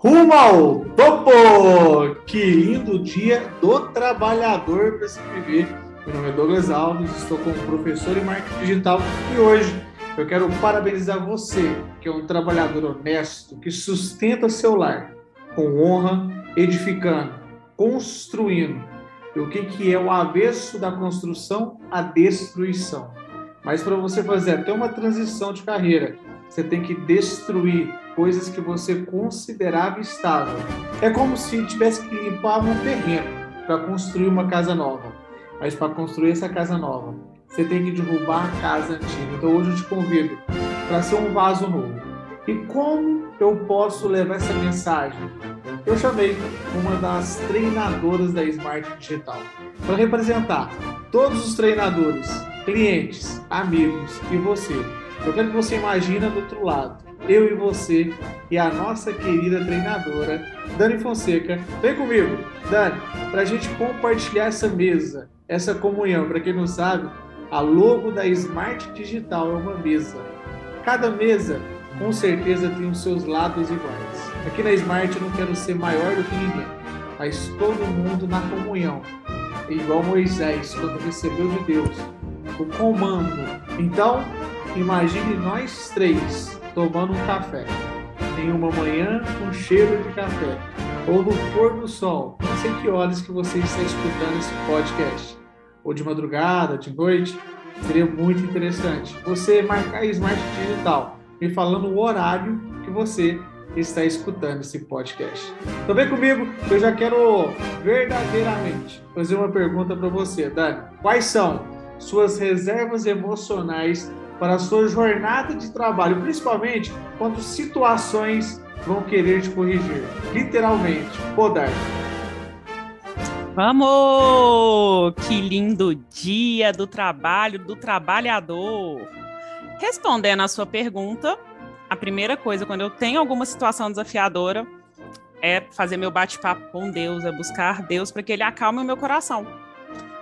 Rumo ao topo! Que lindo dia do trabalhador para se viver. Meu nome é Douglas Alves, estou como professor em marketing digital e hoje eu quero parabenizar você, que é um trabalhador honesto, que sustenta seu lar com honra, edificando, construindo. E o que, que é o avesso da construção? A destruição. Mas para você fazer até uma transição de carreira, você tem que destruir coisas que você considerava estável. É como se tivesse que limpar um terreno para construir uma casa nova. Mas para construir essa casa nova, você tem que derrubar a casa antiga. Então hoje eu te convido para ser um vaso novo. E como eu posso levar essa mensagem? Eu chamei uma das treinadoras da Smart Digital para representar todos os treinadores, clientes, amigos e você. Eu quero que você imagine do outro lado eu e você e a nossa querida treinadora, Dani Fonseca. Vem comigo, Dani, para a gente compartilhar essa mesa, essa comunhão. Para quem não sabe, a logo da Smart Digital é uma mesa. Cada mesa, com certeza, tem os seus lados iguais. Aqui na Smart eu não quero ser maior do que ninguém, mas todo mundo na comunhão. Igual Moisés, quando recebeu de Deus o comando. Então, imagine nós três tomando um café. Em uma manhã com cheiro de café. Ou no pôr do sol. Não sei que horas que você está escutando esse podcast. Ou de madrugada, de noite. Seria muito interessante. Você marcar Smart Digital me falando o horário que você está escutando esse podcast. Então vem comigo, eu já quero verdadeiramente fazer uma pergunta para você, Dani. Quais são suas reservas emocionais para a sua jornada de trabalho, principalmente quando situações vão querer te corrigir. Literalmente, podar. Vamos! Que lindo dia do trabalho, do trabalhador. Respondendo a sua pergunta, a primeira coisa, quando eu tenho alguma situação desafiadora, é fazer meu bate-papo com Deus, é buscar Deus para que Ele acalme o meu coração.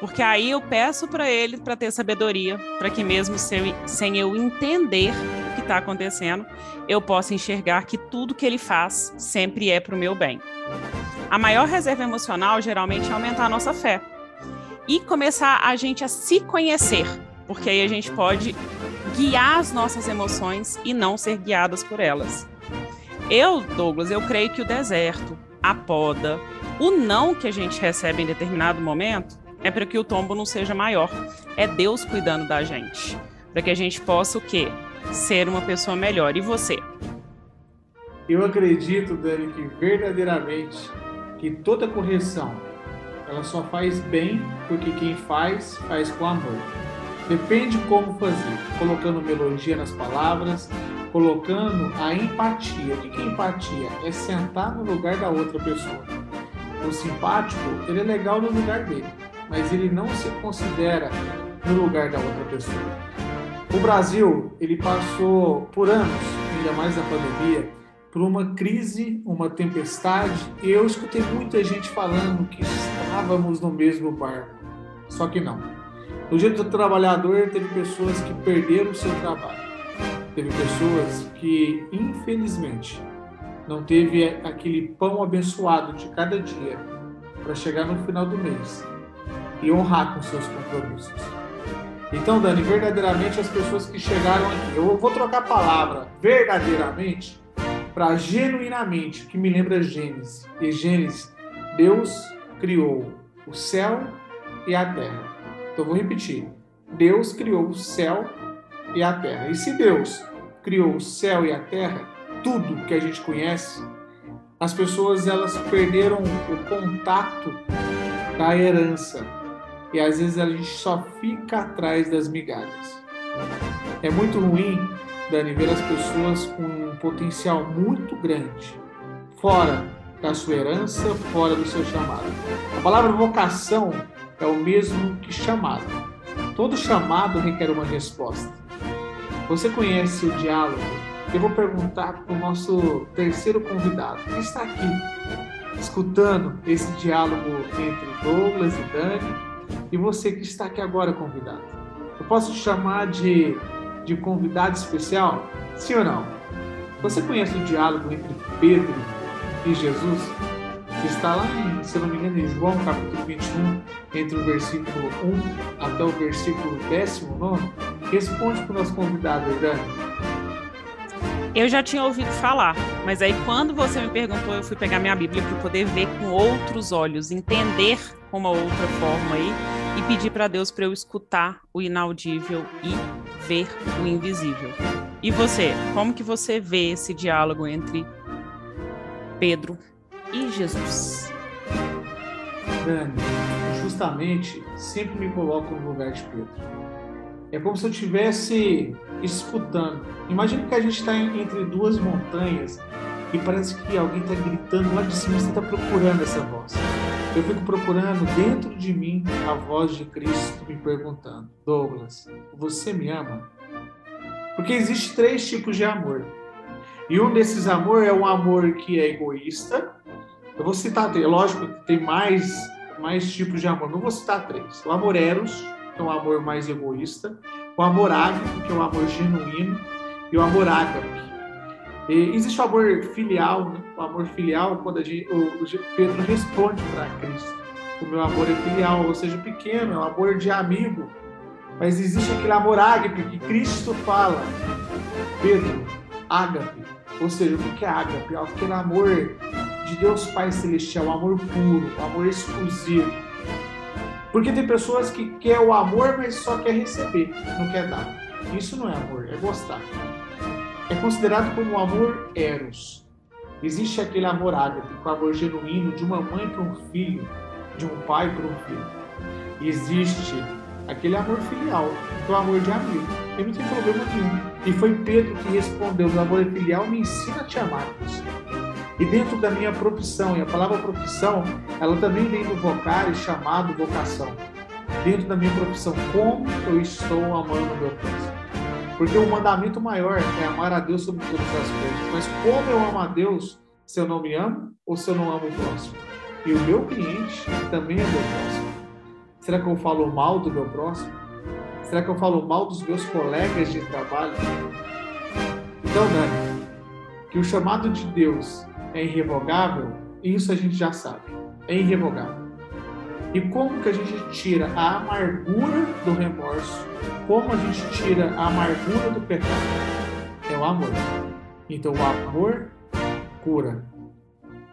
Porque aí eu peço para ele para ter sabedoria, para que mesmo sem, sem eu entender o que está acontecendo, eu possa enxergar que tudo que ele faz sempre é para o meu bem. A maior reserva emocional geralmente é aumentar a nossa fé e começar a gente a se conhecer, porque aí a gente pode guiar as nossas emoções e não ser guiadas por elas. Eu, Douglas, eu creio que o deserto, a poda, o não que a gente recebe em determinado momento é para que o tombo não seja maior. É Deus cuidando da gente. Para que a gente possa o quê? Ser uma pessoa melhor. E você? Eu acredito, Dani, que verdadeiramente que toda correção ela só faz bem porque quem faz, faz com amor. Depende como fazer, colocando melodia nas palavras, colocando a empatia. O que é empatia? É sentar no lugar da outra pessoa. O simpático, ele é legal no lugar dele mas ele não se considera no lugar da outra pessoa. O Brasil, ele passou por anos, ainda mais na pandemia, por uma crise, uma tempestade, eu escutei muita gente falando que estávamos no mesmo barco. Só que não. No dia do trabalhador, teve pessoas que perderam o seu trabalho. Teve pessoas que, infelizmente, não teve aquele pão abençoado de cada dia para chegar no final do mês e honrar com seus compromissos. Então, Dani, verdadeiramente as pessoas que chegaram aqui, eu vou trocar a palavra verdadeiramente para genuinamente, que me lembra Gênesis. E Gênesis, Deus criou o céu e a terra. Então, vou repetir. Deus criou o céu e a terra. E se Deus criou o céu e a terra, tudo que a gente conhece, as pessoas elas perderam o contato da herança e às vezes a gente só fica atrás das migalhas. É muito ruim, Dani, ver as pessoas com potencial muito grande fora da sua herança, fora do seu chamado. A palavra vocação é o mesmo que chamado. Todo chamado requer uma resposta. Você conhece o diálogo eu vou perguntar para o nosso terceiro convidado, que está aqui, escutando esse diálogo entre Douglas e Dani, e você que está aqui agora, convidado. Eu posso te chamar de, de convidado especial? Sim ou não? Você conhece o diálogo entre Pedro e Jesus? Que está lá, em, se não me engano, em João capítulo 21, entre o versículo 1 até o versículo 19? Responde para o nosso convidado, Dani. Eu já tinha ouvido falar, mas aí quando você me perguntou, eu fui pegar minha Bíblia para poder ver com outros olhos, entender uma outra forma aí e pedir para Deus para eu escutar o inaudível e ver o invisível. E você, como que você vê esse diálogo entre Pedro e Jesus? Dani, justamente sempre me coloco no lugar de Pedro. É como se eu estivesse escutando. Imagina que a gente está entre duas montanhas e parece que alguém está gritando lá de cima, você está procurando essa voz. Eu fico procurando dentro de mim a voz de Cristo me perguntando: Douglas, você me ama? Porque existe três tipos de amor. E um desses amor é um amor que é egoísta. Eu vou citar. Lógico que tem mais, mais tipos de amor. Não vou citar três. O amor eros, que é um amor mais egoísta. O amor ágape, que é um amor genuíno. E o amor ágape, e existe o amor filial, né? o amor filial, quando a gente, o Pedro responde para Cristo. O meu amor é filial, ou seja, pequeno, é um amor de amigo. Mas existe aquele amor ágape que Cristo fala. Pedro, ágape. Ou seja, o que é ágape? É aquele amor de Deus Pai Celestial, amor puro, amor exclusivo. Porque tem pessoas que quer o amor, mas só quer receber, não quer dar. Isso não é amor, é gostar é considerado como amor eros. Existe aquele amor ágape, o amor genuíno de uma mãe para um filho, de um pai para um filho. Existe aquele amor filial, é o amor de amigo. E não tem problema nenhum. E foi Pedro que respondeu: o amor filial me ensina a te amar. E dentro da minha profissão, e a palavra profissão, ela também vem do vocar e chamado vocação. Dentro da minha profissão, como eu estou amando meu próximo? Porque o mandamento maior é amar a Deus sobre todas as coisas. Mas como eu amo a Deus se eu não me amo ou se eu não amo o próximo? E o meu cliente também é meu próximo. Será que eu falo mal do meu próximo? Será que eu falo mal dos meus colegas de trabalho? Então, Dani, que o chamado de Deus é irrevogável, isso a gente já sabe. É irrevogável. E como que a gente tira a amargura do remorso? Como a gente tira a amargura do pecado? É o amor. Então o amor cura.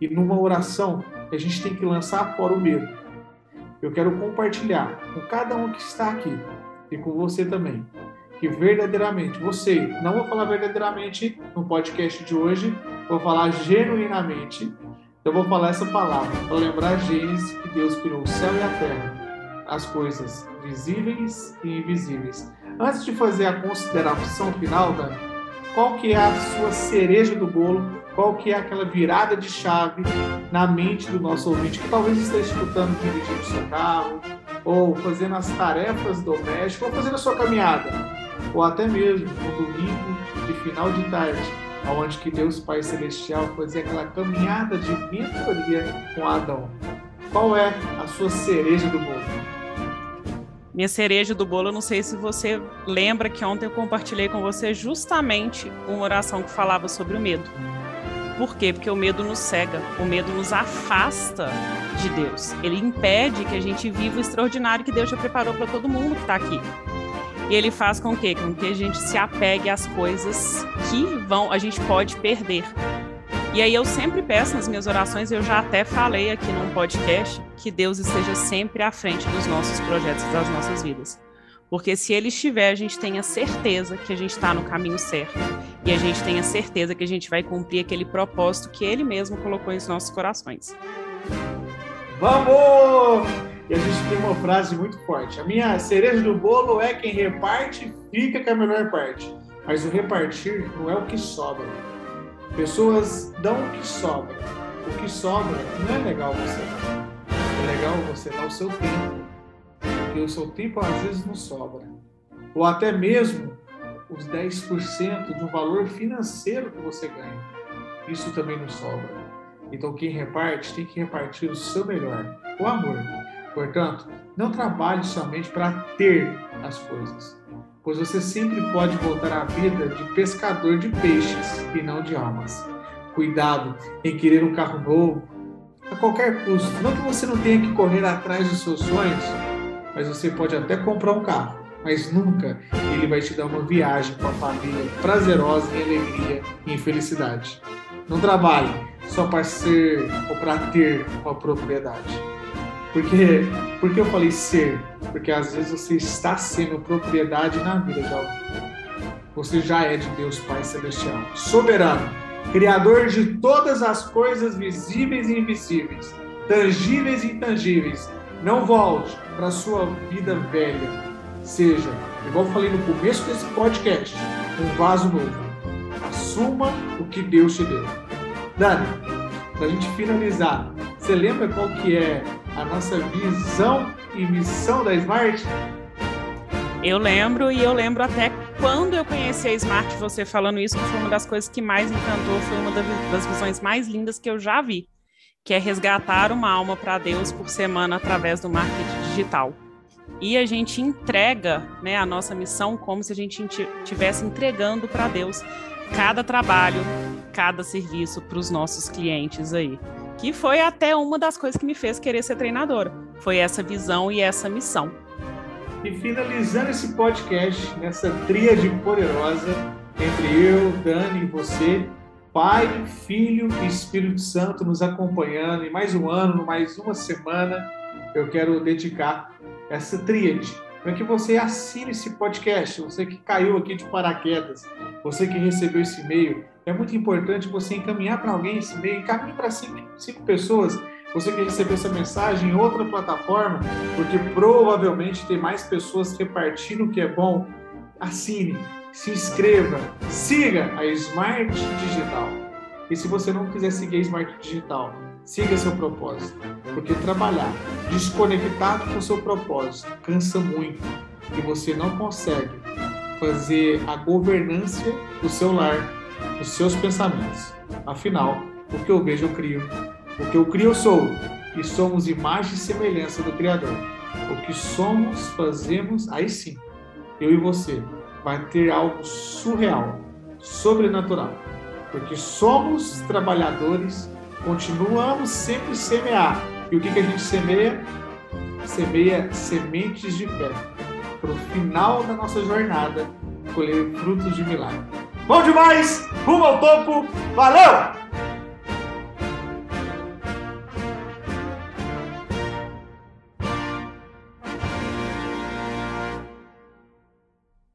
E numa oração, a gente tem que lançar fora o medo. Eu quero compartilhar com cada um que está aqui e com você também, que verdadeiramente, você, não vou falar verdadeiramente no podcast de hoje, vou falar genuinamente eu vou falar essa palavra para lembrar Gênesis que Deus criou o céu e a terra, as coisas visíveis e invisíveis. Antes de fazer a consideração final, Dani, qual que é a sua cereja do bolo? Qual que é aquela virada de chave na mente do nosso ouvinte que talvez esteja escutando dirigindo seu carro, ou fazendo as tarefas domésticas, ou fazendo a sua caminhada, ou até mesmo no domingo de final de tarde, onde que Deus Pai Celestial fazia aquela caminhada de mentoria com Adão. Qual é a sua cereja do bolo? Minha cereja do bolo, eu não sei se você lembra que ontem eu compartilhei com você justamente uma oração que falava sobre o medo. Por quê? Porque o medo nos cega, o medo nos afasta de Deus. Ele impede que a gente viva o extraordinário que Deus já preparou para todo mundo que está aqui. E ele faz com que, com que a gente se apegue às coisas que vão, a gente pode perder. E aí eu sempre peço nas minhas orações, eu já até falei aqui num podcast, que Deus esteja sempre à frente dos nossos projetos, das nossas vidas. Porque se ele estiver, a gente tenha certeza que a gente está no caminho certo. E a gente tenha certeza que a gente vai cumprir aquele propósito que ele mesmo colocou em nossos corações. Vamos! E a gente tem uma frase muito forte. A minha cereja do bolo é quem reparte, fica com a melhor parte. Mas o repartir não é o que sobra. Pessoas dão o que sobra. O que sobra não é legal você dar. É legal você dar o seu tempo. Porque o seu tempo às vezes não sobra. Ou até mesmo os 10% de um valor financeiro que você ganha. Isso também não sobra. Então, quem reparte tem que repartir o seu melhor, o amor. Portanto, não trabalhe somente para ter as coisas, pois você sempre pode voltar à vida de pescador de peixes e não de almas. Cuidado em querer um carro novo a qualquer custo. Não que você não tenha que correr atrás dos seus sonhos, mas você pode até comprar um carro, mas nunca ele vai te dar uma viagem com a família prazerosa em alegria e em felicidade. Não trabalhe só para ser ou para ter uma propriedade. Porque, por que eu falei ser? Porque às vezes você está sendo propriedade na vida de alguém. Você já é de Deus Pai Celestial, soberano, Criador de todas as coisas visíveis e invisíveis, tangíveis e intangíveis. Não volte para sua vida velha. Seja, igual eu falei no começo desse podcast, um vaso novo. Assuma o que Deus te deu. Dani, para a gente finalizar, você lembra qual que é a nossa visão e missão da Smart? Eu lembro e eu lembro até quando eu conheci a Smart, você falando isso, que foi uma das coisas que mais me encantou, foi uma das visões mais lindas que eu já vi, que é resgatar uma alma para Deus por semana através do marketing digital. E a gente entrega né, a nossa missão como se a gente estivesse entregando para Deus cada trabalho, cada serviço para os nossos clientes aí. Que foi até uma das coisas que me fez querer ser treinadora. Foi essa visão e essa missão. E finalizando esse podcast, nessa tríade poderosa entre eu, Dani e você, Pai, Filho e Espírito Santo nos acompanhando em mais um ano, mais uma semana, eu quero dedicar essa tríade para que você assine esse podcast, você que caiu aqui de paraquedas, você que recebeu esse e-mail. É muito importante você encaminhar para alguém esse e-mail, encaminhe para cinco, cinco pessoas você que recebeu essa mensagem em outra plataforma, porque provavelmente tem mais pessoas repartindo o que é bom, assine, se inscreva, siga a Smart Digital. E se você não quiser seguir a Smart Digital, siga seu propósito, porque trabalhar desconectado com seu propósito cansa muito e você não consegue fazer a governança do seu lar, dos seus pensamentos. Afinal, o que eu vejo eu crio o crio sou, e somos imagem e semelhança do Criador. O que somos, fazemos, aí sim, eu e você, vai ter algo surreal, sobrenatural. Porque somos trabalhadores, continuamos sempre semear. E o que, que a gente semeia? Semeia sementes de fé. Para o final da nossa jornada, colher frutos de milagre. Bom demais! Rumo ao topo! Valeu!